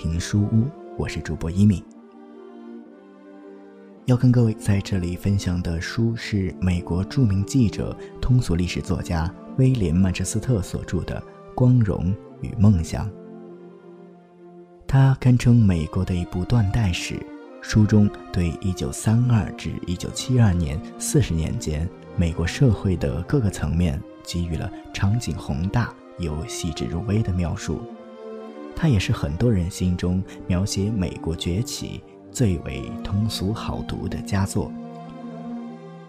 听书屋，我是主播一米。要跟各位在这里分享的书是美国著名记者、通俗历史作家威廉·曼彻斯特所著的《光荣与梦想》。它堪称美国的一部断代史，书中对1932至1972年四十年间美国社会的各个层面给予了场景宏大。又细致入微的描述，它也是很多人心中描写美国崛起最为通俗好读的佳作。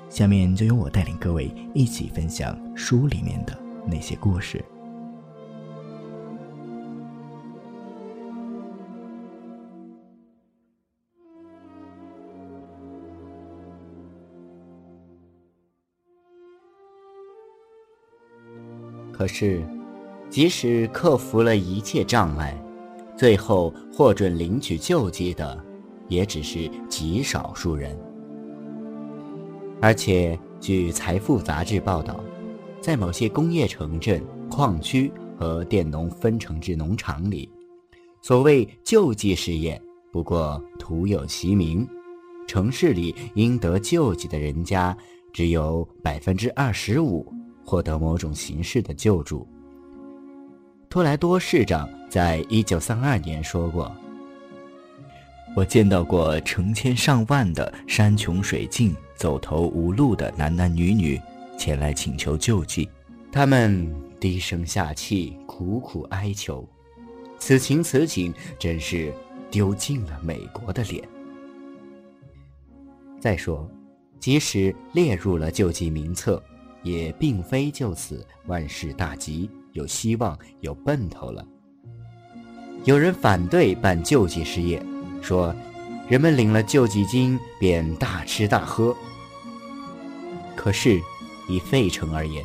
下面就由我带领各位一起分享书里面的那些故事。可是。即使克服了一切障碍，最后获准领取救济的，也只是极少数人。而且，据《财富》杂志报道，在某些工业城镇、矿区和佃农分成制农场里，所谓救济事业不过徒有其名。城市里应得救济的人家，只有百分之二十五获得某种形式的救助。托莱多市长在一九三二年说过：“我见到过成千上万的山穷水尽、走投无路的男男女女前来请求救济，他们低声下气、苦苦哀求。此情此景，真是丢尽了美国的脸。再说，即使列入了救济名册，也并非就此万事大吉。”有希望，有奔头了。有人反对办救济事业，说人们领了救济金便大吃大喝。可是，以费城而言，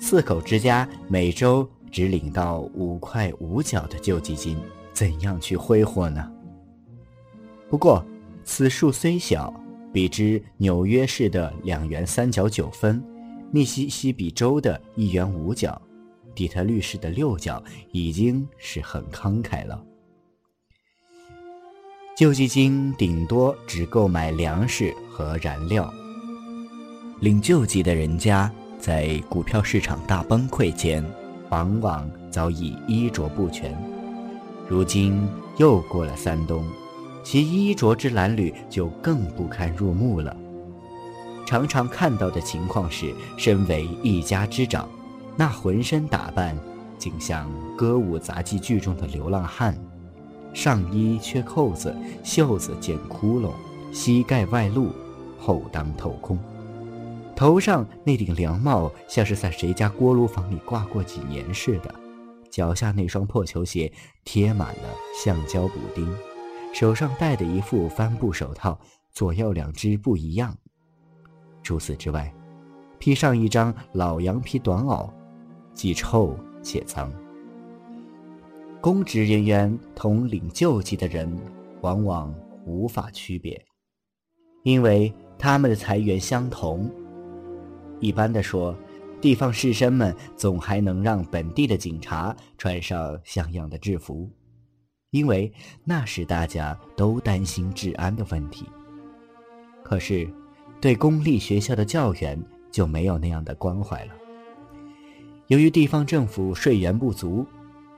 四口之家每周只领到五块五角的救济金，怎样去挥霍呢？不过，此数虽小，比之纽约市的两元三角九分，密西西比州的一元五角。底特律市的六角已经是很慷慨了。救济金顶多只购买粮食和燃料。领救济的人家在股票市场大崩溃前，往往早已衣着不全。如今又过了三冬，其衣着之褴褛就更不堪入目了。常常看到的情况是，身为一家之长。那浑身打扮，竟像歌舞杂技剧中的流浪汉，上衣缺扣子，袖子见窟窿，膝盖外露，后裆透空，头上那顶凉帽像是在谁家锅炉房里挂过几年似的，脚下那双破球鞋贴满了橡胶补丁，手上戴的一副帆布手套，左右两只不一样。除此之外，披上一张老羊皮短袄。既臭且脏。公职人员同领救济的人往往无法区别，因为他们的财源相同。一般的说，地方士绅们总还能让本地的警察穿上像样的制服，因为那时大家都担心治安的问题。可是，对公立学校的教员就没有那样的关怀了。由于地方政府税源不足，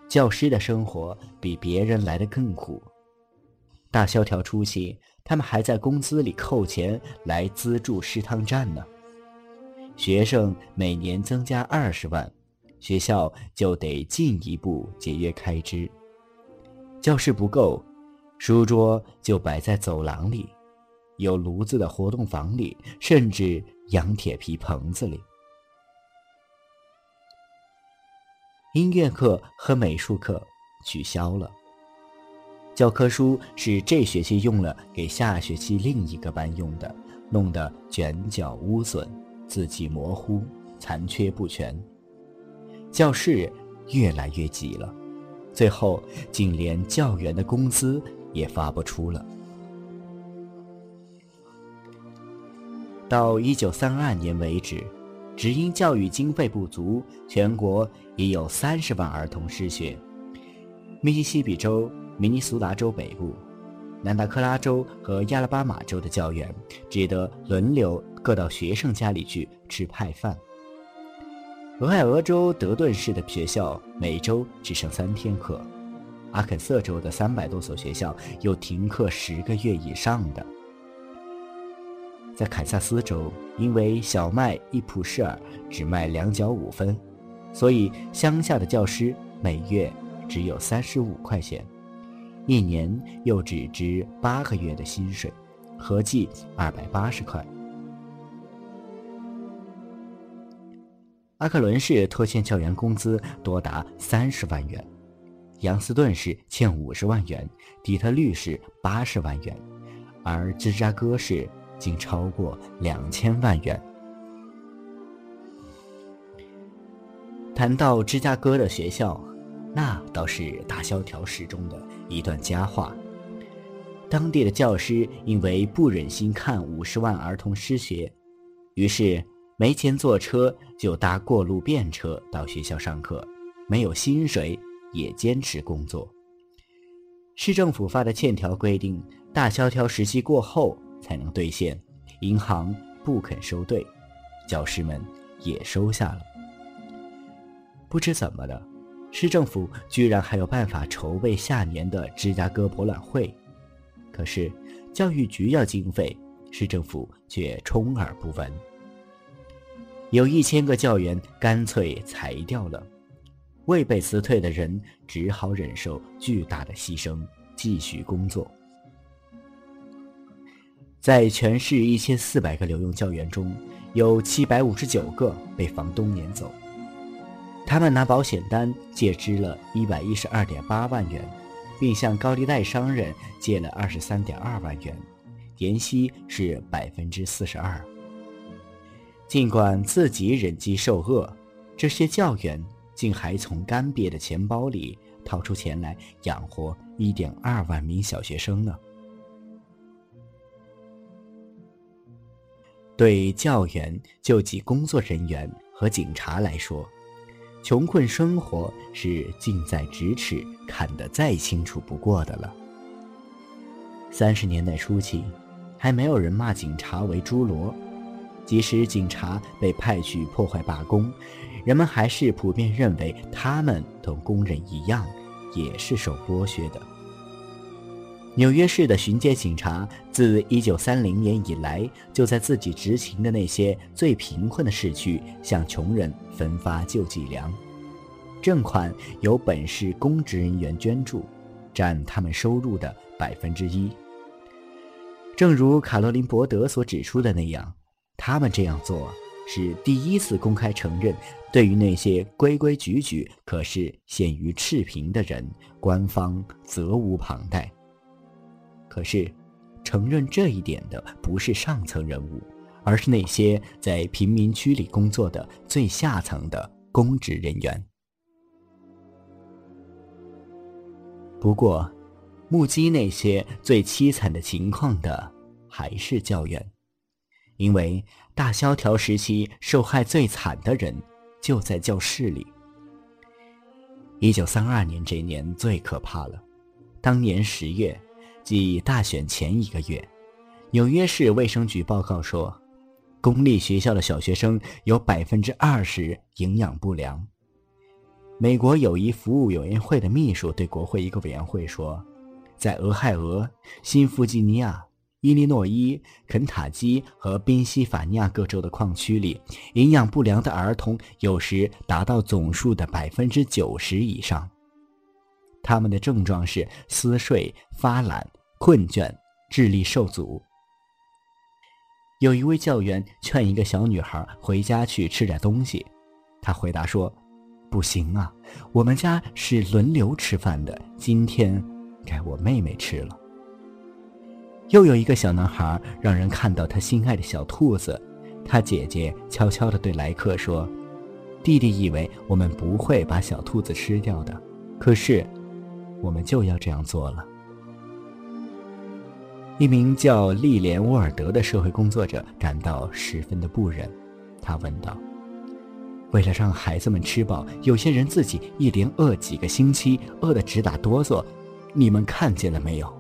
教师的生活比别人来得更苦。大萧条初期，他们还在工资里扣钱来资助食堂站呢。学生每年增加二十万，学校就得进一步节约开支。教室不够，书桌就摆在走廊里，有炉子的活动房里，甚至羊铁皮棚子里。音乐课和美术课取消了。教科书是这学期用了，给下学期另一个班用的，弄得卷角污损，字迹模糊，残缺不全。教室越来越挤了，最后竟连教员的工资也发不出了。到一九三二年为止。只因教育经费不足，全国已有三十万儿童失学。密西西比州、明尼苏达州北部、南达科拉州和亚拉巴马州的教员只得轮流各到学生家里去吃派饭。俄亥俄州德顿市的学校每周只剩三天课，阿肯色州的三百多所学校有停课十个月以上的。在堪萨斯州，因为小麦一普式尔只卖两角五分，所以乡下的教师每月只有三十五块钱，一年又只值八个月的薪水，合计二百八十块。阿克伦市拖欠教员工资多达三十万元，杨斯顿市欠五十万元，底特律市八十万元，而芝加哥市竟超过两千万元。谈到芝加哥的学校，那倒是大萧条时中的一段佳话。当地的教师因为不忍心看五十万儿童失学，于是。没钱坐车，就搭过路便车到学校上课；没有薪水，也坚持工作。市政府发的欠条规定，大萧条时期过后才能兑现，银行不肯收兑，教师们也收下了。不知怎么的，市政府居然还有办法筹备下年的芝加哥博览会，可是教育局要经费，市政府却充耳不闻。有一千个教员干脆裁掉了，未被辞退的人只好忍受巨大的牺牲，继续工作。在全市一千四百个留用教员中，有七百五十九个被房东撵走，他们拿保险单借支了一百一十二点八万元，并向高利贷商人借了二十三点二万元，年息是百分之四十二。尽管自己忍饥受饿，这些教员竟还从干瘪的钱包里掏出钱来养活一点二万名小学生呢。对教员、救济工作人员和警察来说，穷困生活是近在咫尺、看得再清楚不过的了。三十年代初期，还没有人骂警察为“猪猡”。即使警察被派去破坏罢工，人们还是普遍认为他们同工人一样，也是受剥削的。纽约市的巡街警察自1930年以来，就在自己执勤的那些最贫困的市区向穷人分发救济粮，赠款由本市公职人员捐助，占他们收入的百分之一。正如卡罗琳·伯德所指出的那样。他们这样做是第一次公开承认，对于那些规规矩矩可是陷于赤贫的人，官方责无旁贷。可是，承认这一点的不是上层人物，而是那些在贫民区里工作的最下层的公职人员。不过，目击那些最凄惨的情况的还是教员。因为大萧条时期受害最惨的人就在教室里。一九三二年这年最可怕了，当年十月，即大选前一个月，纽约市卫生局报告说，公立学校的小学生有百分之二十营养不良。美国友谊服务委员会的秘书对国会一个委员会说，在俄亥俄、新弗吉尼亚。伊利诺伊、肯塔基和宾夕法尼亚各州的矿区里，营养不良的儿童有时达到总数的百分之九十以上。他们的症状是思睡、发懒、困倦、智力受阻。有一位教员劝一个小女孩回家去吃点东西，她回答说：“不行啊，我们家是轮流吃饭的，今天该我妹妹吃了。”又有一个小男孩让人看到他心爱的小兔子，他姐姐悄悄地对莱克说：“弟弟以为我们不会把小兔子吃掉的，可是，我们就要这样做了。”一名叫莉莲·沃尔德的社会工作者感到十分的不忍，他问道：“为了让孩子们吃饱，有些人自己一连饿几个星期，饿得直打哆嗦。你们看见了没有？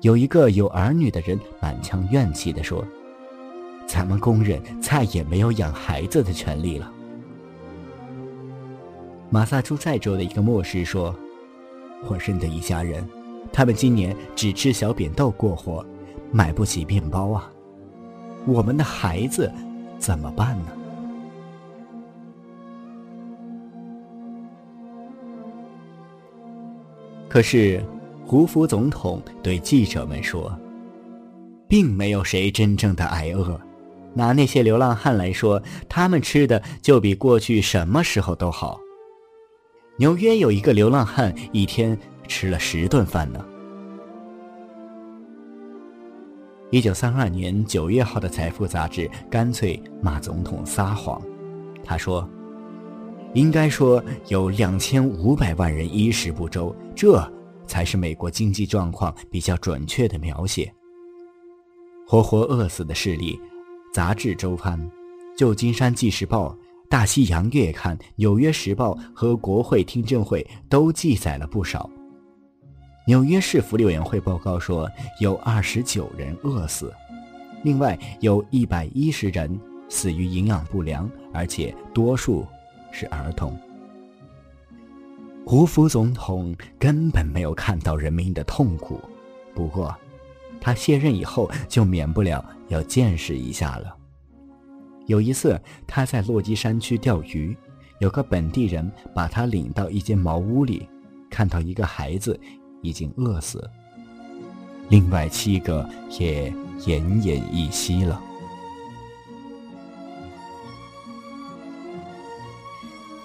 有一个有儿女的人满腔怨气地说：“咱们工人再也没有养孩子的权利了。”马萨诸塞州的一个牧师说：“我认得一家人，他们今年只吃小扁豆过活，买不起面包啊。我们的孩子怎么办呢？”可是，胡佛总统对记者们说：“并没有谁真正的挨饿。拿那些流浪汉来说，他们吃的就比过去什么时候都好。纽约有一个流浪汉一天吃了十顿饭呢。”一九三二年九月号的《财富》杂志干脆骂总统撒谎，他说。应该说有两千五百万人衣食不周，这才是美国经济状况比较准确的描写。活活饿死的事例，《杂志周刊》、《旧金山纪事报》、《大西洋月刊》、《纽约时报》和国会听证会都记载了不少。纽约市福利委员会报告说，有二十九人饿死，另外有一百一十人死于营养不良，而且多数。是儿童。胡佛总统根本没有看到人民的痛苦，不过，他卸任以后就免不了要见识一下了。有一次，他在落基山区钓鱼，有个本地人把他领到一间茅屋里，看到一个孩子已经饿死，另外七个也奄奄一息了。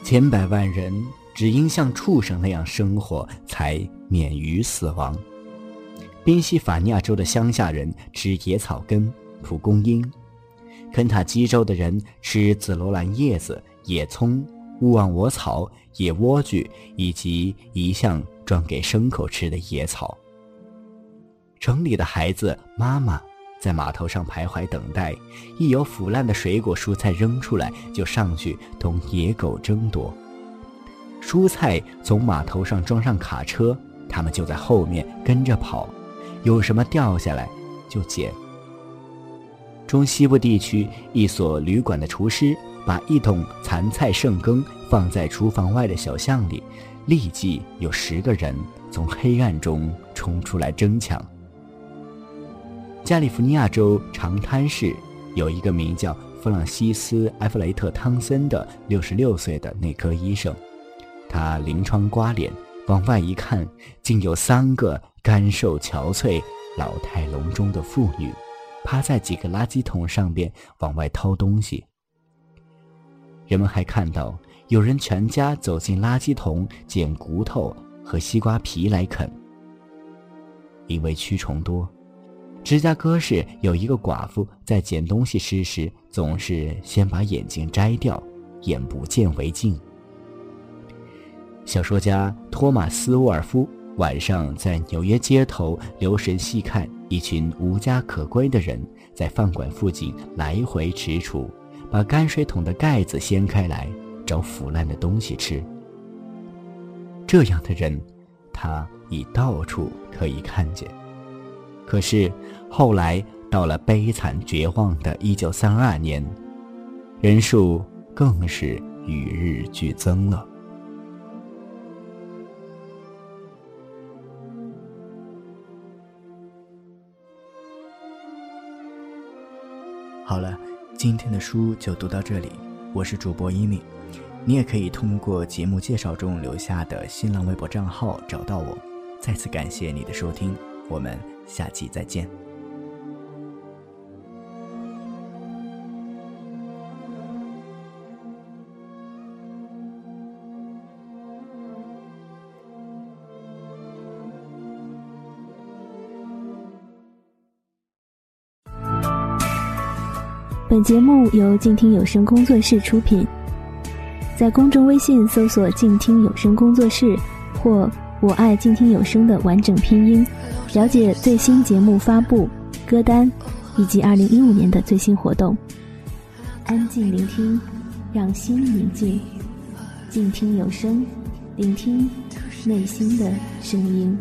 千百万人只因像畜生那样生活，才免于死亡。宾夕法尼亚州的乡下人吃野草根、蒲公英；肯塔基州的人吃紫罗兰叶子、野葱、勿忘我草、野莴苣以及一向装给牲口吃的野草。城里的孩子妈妈。在码头上徘徊等待，一有腐烂的水果、蔬菜扔出来，就上去同野狗争夺。蔬菜从码头上装上卡车，他们就在后面跟着跑，有什么掉下来就捡。中西部地区一所旅馆的厨师把一桶残菜剩羹放在厨房外的小巷里，立即有十个人从黑暗中冲出来争抢。加利福尼亚州长滩市有一个名叫弗朗西斯·埃弗雷特·汤森的六十六岁的内科医生，他临窗刮脸，往外一看，竟有三个干瘦憔悴、老态龙钟的妇女，趴在几个垃圾桶上边往外掏东西。人们还看到有人全家走进垃圾桶捡骨头和西瓜皮来啃，因为蛆虫多。芝加哥市有一个寡妇，在捡东西吃时，总是先把眼睛摘掉，眼不见为净。小说家托马斯·沃尔夫晚上在纽约街头留神细看，一群无家可归的人在饭馆附近来回踟蹰，把泔水桶的盖子掀开来找腐烂的东西吃。这样的人，他已到处可以看见。可是，后来到了悲惨绝望的一九三二年，人数更是与日俱增了。好了，今天的书就读到这里。我是主播一米，你也可以通过节目介绍中留下的新浪微博账号找到我。再次感谢你的收听，我们。下期再见。本节目由静听有声工作室出品，在公众微信搜索“静听有声工作室”或“我爱静听有声”的完整拼音。了解最新节目发布、歌单，以及二零一五年的最新活动。安静聆听，让心宁静。静听有声，聆听内心的声音。